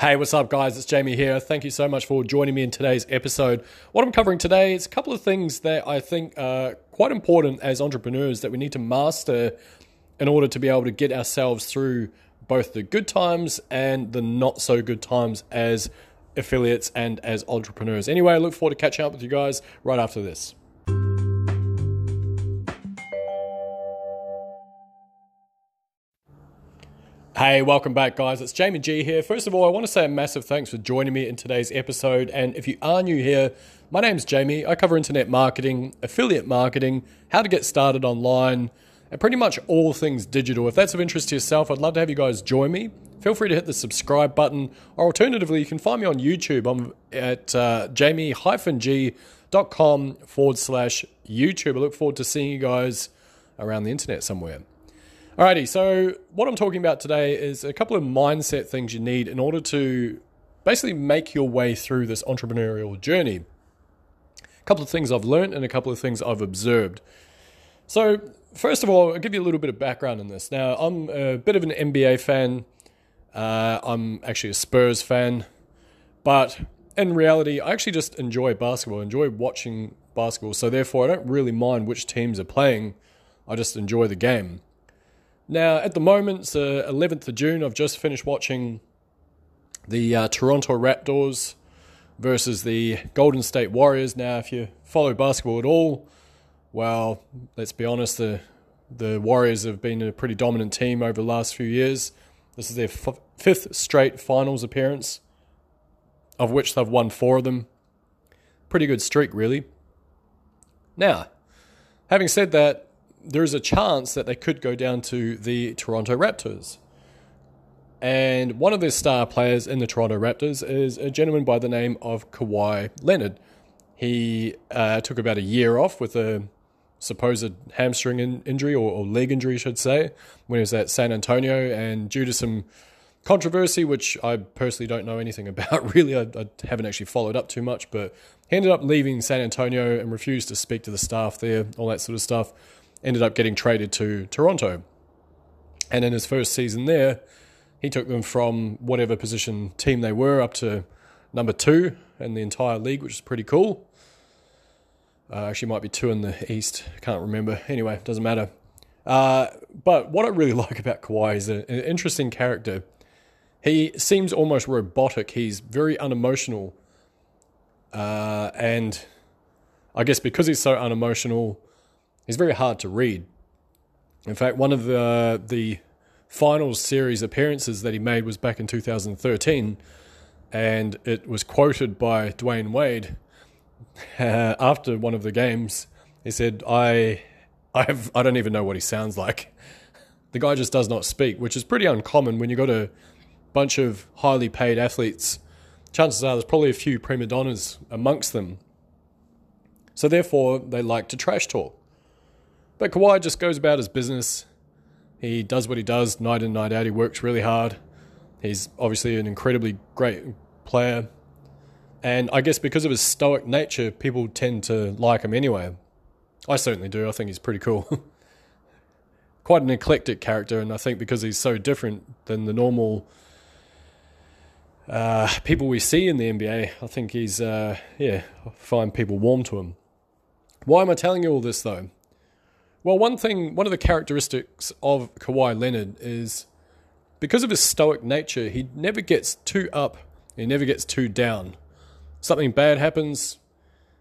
Hey, what's up, guys? It's Jamie here. Thank you so much for joining me in today's episode. What I'm covering today is a couple of things that I think are quite important as entrepreneurs that we need to master in order to be able to get ourselves through both the good times and the not so good times as affiliates and as entrepreneurs. Anyway, I look forward to catching up with you guys right after this. Hey, welcome back, guys. It's Jamie G here. First of all, I want to say a massive thanks for joining me in today's episode. And if you are new here, my name's Jamie. I cover internet marketing, affiliate marketing, how to get started online, and pretty much all things digital. If that's of interest to yourself, I'd love to have you guys join me. Feel free to hit the subscribe button, or alternatively, you can find me on YouTube. I'm at uh, jamie-g.com forward slash YouTube. I look forward to seeing you guys around the internet somewhere. Alrighty, so what I'm talking about today is a couple of mindset things you need in order to basically make your way through this entrepreneurial journey. A couple of things I've learned and a couple of things I've observed. So, first of all, I'll give you a little bit of background in this. Now, I'm a bit of an NBA fan. Uh, I'm actually a Spurs fan, but in reality, I actually just enjoy basketball. I enjoy watching basketball. So, therefore, I don't really mind which teams are playing. I just enjoy the game. Now, at the moment, it's the 11th of June. I've just finished watching the uh, Toronto Raptors versus the Golden State Warriors. Now, if you follow basketball at all, well, let's be honest, the the Warriors have been a pretty dominant team over the last few years. This is their f- fifth straight finals appearance, of which they've won four of them. Pretty good streak, really. Now, having said that, there's a chance that they could go down to the Toronto Raptors. And one of their star players in the Toronto Raptors is a gentleman by the name of Kawhi Leonard. He uh, took about a year off with a supposed hamstring in- injury or, or leg injury, I should say, when he was at San Antonio. And due to some controversy, which I personally don't know anything about, really, I, I haven't actually followed up too much, but he ended up leaving San Antonio and refused to speak to the staff there, all that sort of stuff ended up getting traded to Toronto. And in his first season there, he took them from whatever position team they were up to number two in the entire league, which is pretty cool. Uh, actually, might be two in the East. Can't remember. Anyway, doesn't matter. Uh, but what I really like about Kawhi is an interesting character. He seems almost robotic. He's very unemotional. Uh, and I guess because he's so unemotional, He's very hard to read. In fact, one of the the finals series appearances that he made was back in 2013, and it was quoted by Dwyane Wade uh, after one of the games. He said, "I, I have, I don't even know what he sounds like." The guy just does not speak, which is pretty uncommon when you've got a bunch of highly paid athletes. Chances are there's probably a few prima donnas amongst them. So therefore, they like to trash talk. But Kawhi just goes about his business. He does what he does night in, night out. He works really hard. He's obviously an incredibly great player. And I guess because of his stoic nature, people tend to like him anyway. I certainly do. I think he's pretty cool. Quite an eclectic character, and I think because he's so different than the normal uh, people we see in the NBA, I think he's, uh, yeah, I find people warm to him. Why am I telling you all this though? Well, one thing, one of the characteristics of Kawhi Leonard is because of his stoic nature, he never gets too up, he never gets too down. Something bad happens,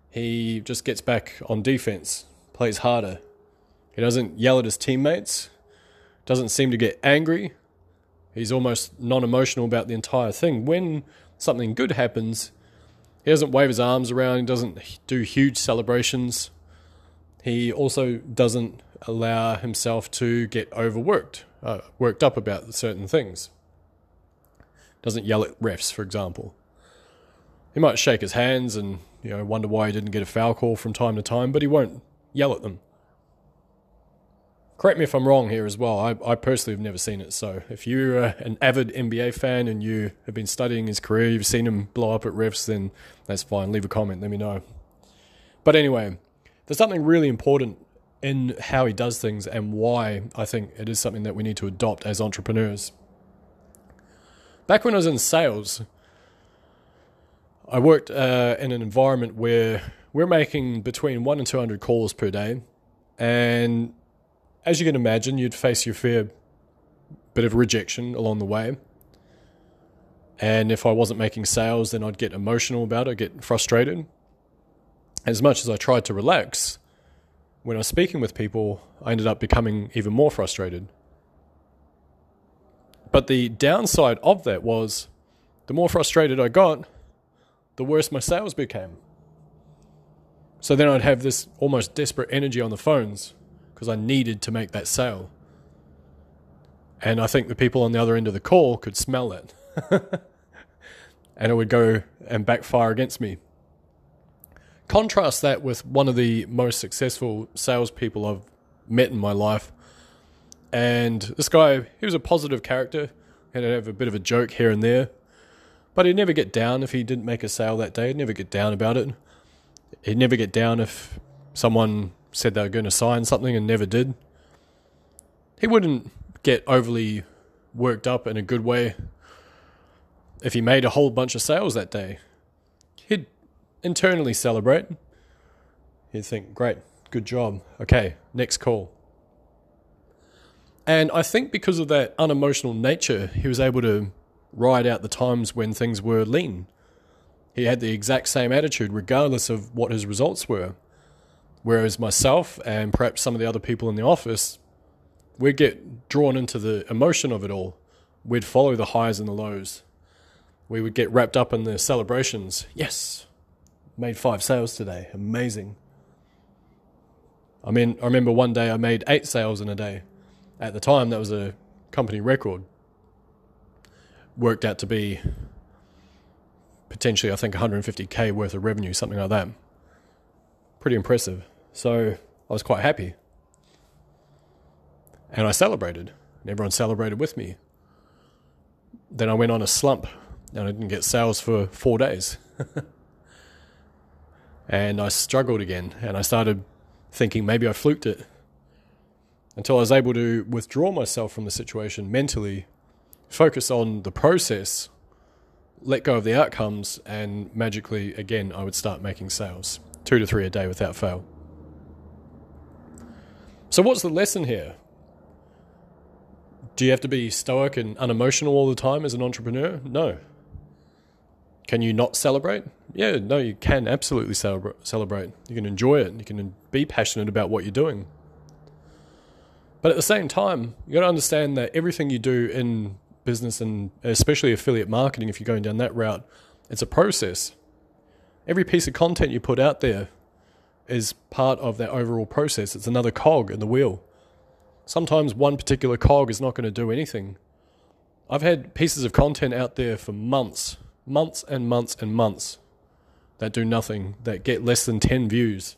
he just gets back on defense, plays harder. He doesn't yell at his teammates, doesn't seem to get angry. He's almost non emotional about the entire thing. When something good happens, he doesn't wave his arms around, he doesn't do huge celebrations. He also doesn't allow himself to get overworked, uh, worked up about certain things. Doesn't yell at refs, for example. He might shake his hands and you know wonder why he didn't get a foul call from time to time, but he won't yell at them. Correct me if I'm wrong here as well. I, I personally have never seen it. So if you're an avid NBA fan and you have been studying his career, you've seen him blow up at refs, then that's fine. Leave a comment. Let me know. But anyway, there's something really important in how he does things and why I think it is something that we need to adopt as entrepreneurs. back when I was in sales, I worked uh, in an environment where we're making between one and 200 calls per day. And as you can imagine, you'd face your fair bit of rejection along the way. And if I wasn't making sales, then I'd get emotional about it, get frustrated. As much as I tried to relax, when I was speaking with people, I ended up becoming even more frustrated. But the downside of that was the more frustrated I got, the worse my sales became. So then I'd have this almost desperate energy on the phones because I needed to make that sale. And I think the people on the other end of the call could smell it. and it would go and backfire against me. Contrast that with one of the most successful salespeople I've met in my life. And this guy, he was a positive character, and he'd have a bit of a joke here and there. But he'd never get down if he didn't make a sale that day. He'd never get down about it. He'd never get down if someone said they were going to sign something and never did. He wouldn't get overly worked up in a good way if he made a whole bunch of sales that day. He'd internally celebrate. you'd think, great, good job. Okay, next call. And I think because of that unemotional nature, he was able to ride out the times when things were lean. He had the exact same attitude, regardless of what his results were. Whereas myself and perhaps some of the other people in the office, we'd get drawn into the emotion of it all. We'd follow the highs and the lows. We would get wrapped up in the celebrations. Yes, made five sales today. Amazing. I mean, I remember one day I made eight sales in a day. At the time, that was a company record. Worked out to be potentially, I think, 150k worth of revenue, something like that. Pretty impressive. So I was quite happy. And I celebrated, and everyone celebrated with me. Then I went on a slump, and I didn't get sales for four days. and I struggled again, and I started thinking maybe I fluked it until I was able to withdraw myself from the situation mentally, focus on the process let go of the outcomes, and magically, again, I would start making sales two to three a day without fail. So, what's the lesson here? Do you have to be stoic and unemotional all the time as an entrepreneur? No. Can you not celebrate? Yeah, no, you can absolutely celebrate. You can enjoy it. And you can be passionate about what you're doing. But at the same time, you got to understand that everything you do in business and especially affiliate marketing, if you're going down that route, it's a process. Every piece of content you put out there is part of that overall process. It's another cog in the wheel. Sometimes one particular cog is not going to do anything. I've had pieces of content out there for months, months and months and months that do nothing, that get less than 10 views.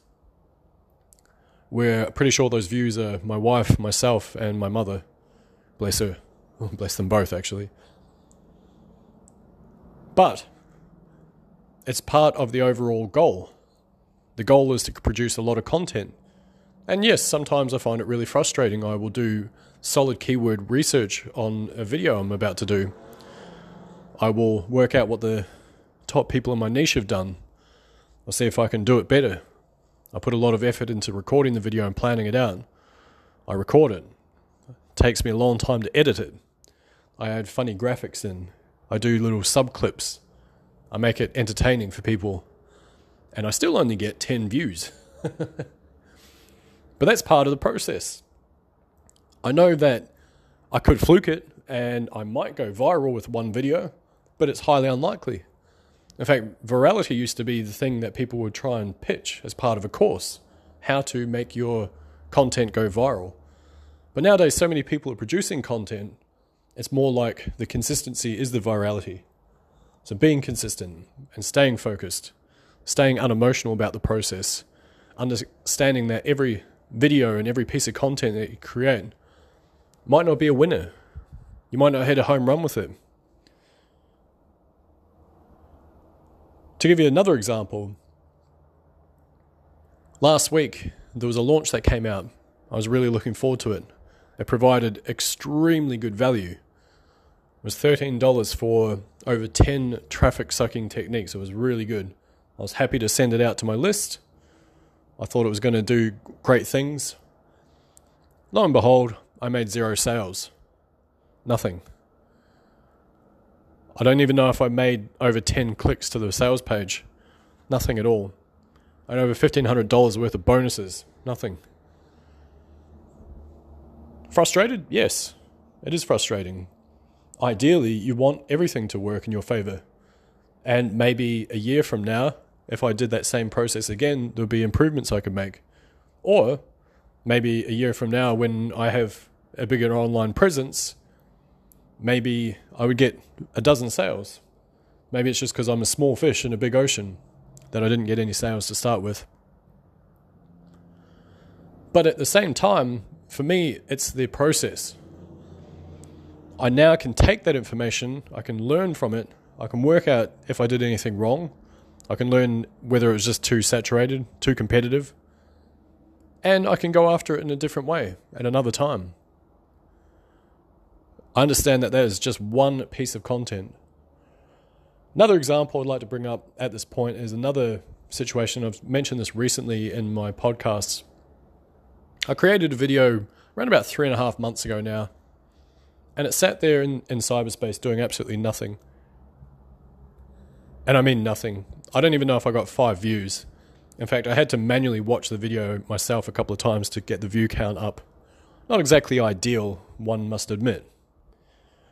We're pretty sure those views are my wife, myself, and my mother. Bless her. Oh, bless them both, actually. But it's part of the overall goal. The goal is to produce a lot of content. And yes, sometimes I find it really frustrating. I will do solid keyword research on a video I'm about to do. I will work out what the top people in my niche have done. I'll see if I can do it better. I put a lot of effort into recording the video and planning it out. I record it. It takes me a long time to edit it. I add funny graphics in. I do little sub clips. I make it entertaining for people. And I still only get 10 views. but that's part of the process. I know that I could fluke it and I might go viral with one video, but it's highly unlikely. In fact, virality used to be the thing that people would try and pitch as part of a course how to make your content go viral. But nowadays, so many people are producing content it's more like the consistency is the virality. So being consistent and staying focused, staying unemotional about the process, understanding that every video and every piece of content that you create might not be a winner. You might not hit a home run with it. To give you another example, last week there was a launch that came out. I was really looking forward to it. It provided extremely good value. It was $13 for over 10 traffic sucking techniques. It was really good. I was happy to send it out to my list. I thought it was going to do great things. Lo and behold, I made zero sales. Nothing. I don't even know if I made over 10 clicks to the sales page. Nothing at all. And over $1,500 worth of bonuses. Nothing. Frustrated? Yes, it is frustrating. Ideally, you want everything to work in your favor. And maybe a year from now, if I did that same process again, there'd be improvements I could make. Or maybe a year from now, when I have a bigger online presence, maybe I would get a dozen sales. Maybe it's just because I'm a small fish in a big ocean that I didn't get any sales to start with. But at the same time, for me, it's the process. I now can take that information, I can learn from it, I can work out if I did anything wrong, I can learn whether it was just too saturated, too competitive, and I can go after it in a different way at another time. I understand that that is just one piece of content. Another example I'd like to bring up at this point is another situation. I've mentioned this recently in my podcasts I created a video around about three and a half months ago now, and it sat there in, in cyberspace doing absolutely nothing. And I mean nothing. I don't even know if I got five views. In fact, I had to manually watch the video myself a couple of times to get the view count up. Not exactly ideal, one must admit.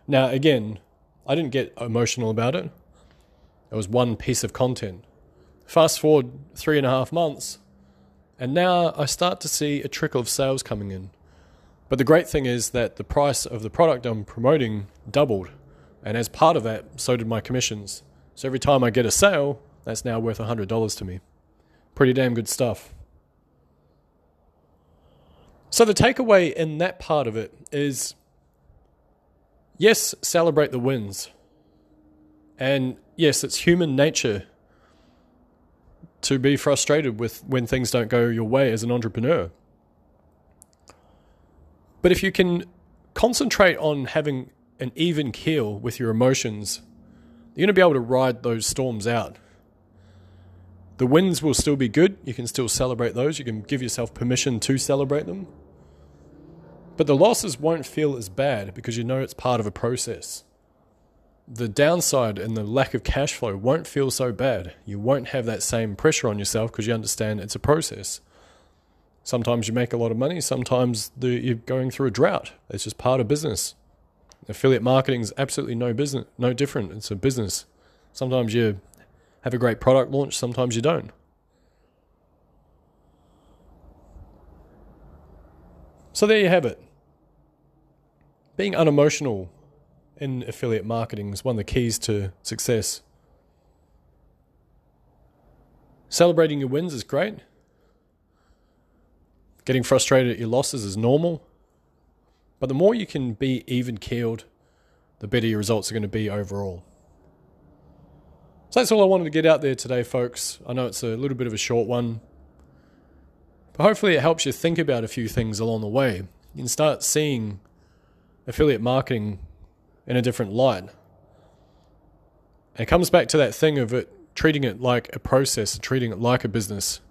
Now, again, I didn't get emotional about it. It was one piece of content. Fast forward three and a half months, and now I start to see a trickle of sales coming in. But the great thing is that the price of the product I'm promoting doubled. And as part of that, so did my commissions. So every time I get a sale, that's now worth $100 to me. Pretty damn good stuff. So the takeaway in that part of it is yes, celebrate the wins. And yes, it's human nature to be frustrated with when things don't go your way as an entrepreneur. But if you can concentrate on having an even keel with your emotions, you're going to be able to ride those storms out. The wins will still be good. You can still celebrate those. You can give yourself permission to celebrate them. But the losses won't feel as bad because you know it's part of a process the downside and the lack of cash flow won't feel so bad. You won't have that same pressure on yourself because you understand it's a process. Sometimes you make a lot of money, sometimes the, you're going through a drought. It's just part of business. Affiliate marketing is absolutely no business, no different. It's a business. Sometimes you have a great product launch, sometimes you don't. So there you have it. Being unemotional in affiliate marketing is one of the keys to success. Celebrating your wins is great. Getting frustrated at your losses is normal. But the more you can be even keeled, the better your results are going to be overall. So that's all I wanted to get out there today, folks. I know it's a little bit of a short one, but hopefully it helps you think about a few things along the way. You can start seeing affiliate marketing in a different light. And it comes back to that thing of it treating it like a process, treating it like a business.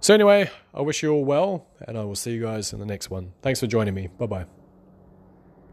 So, anyway, I wish you all well, and I will see you guys in the next one. Thanks for joining me. Bye bye.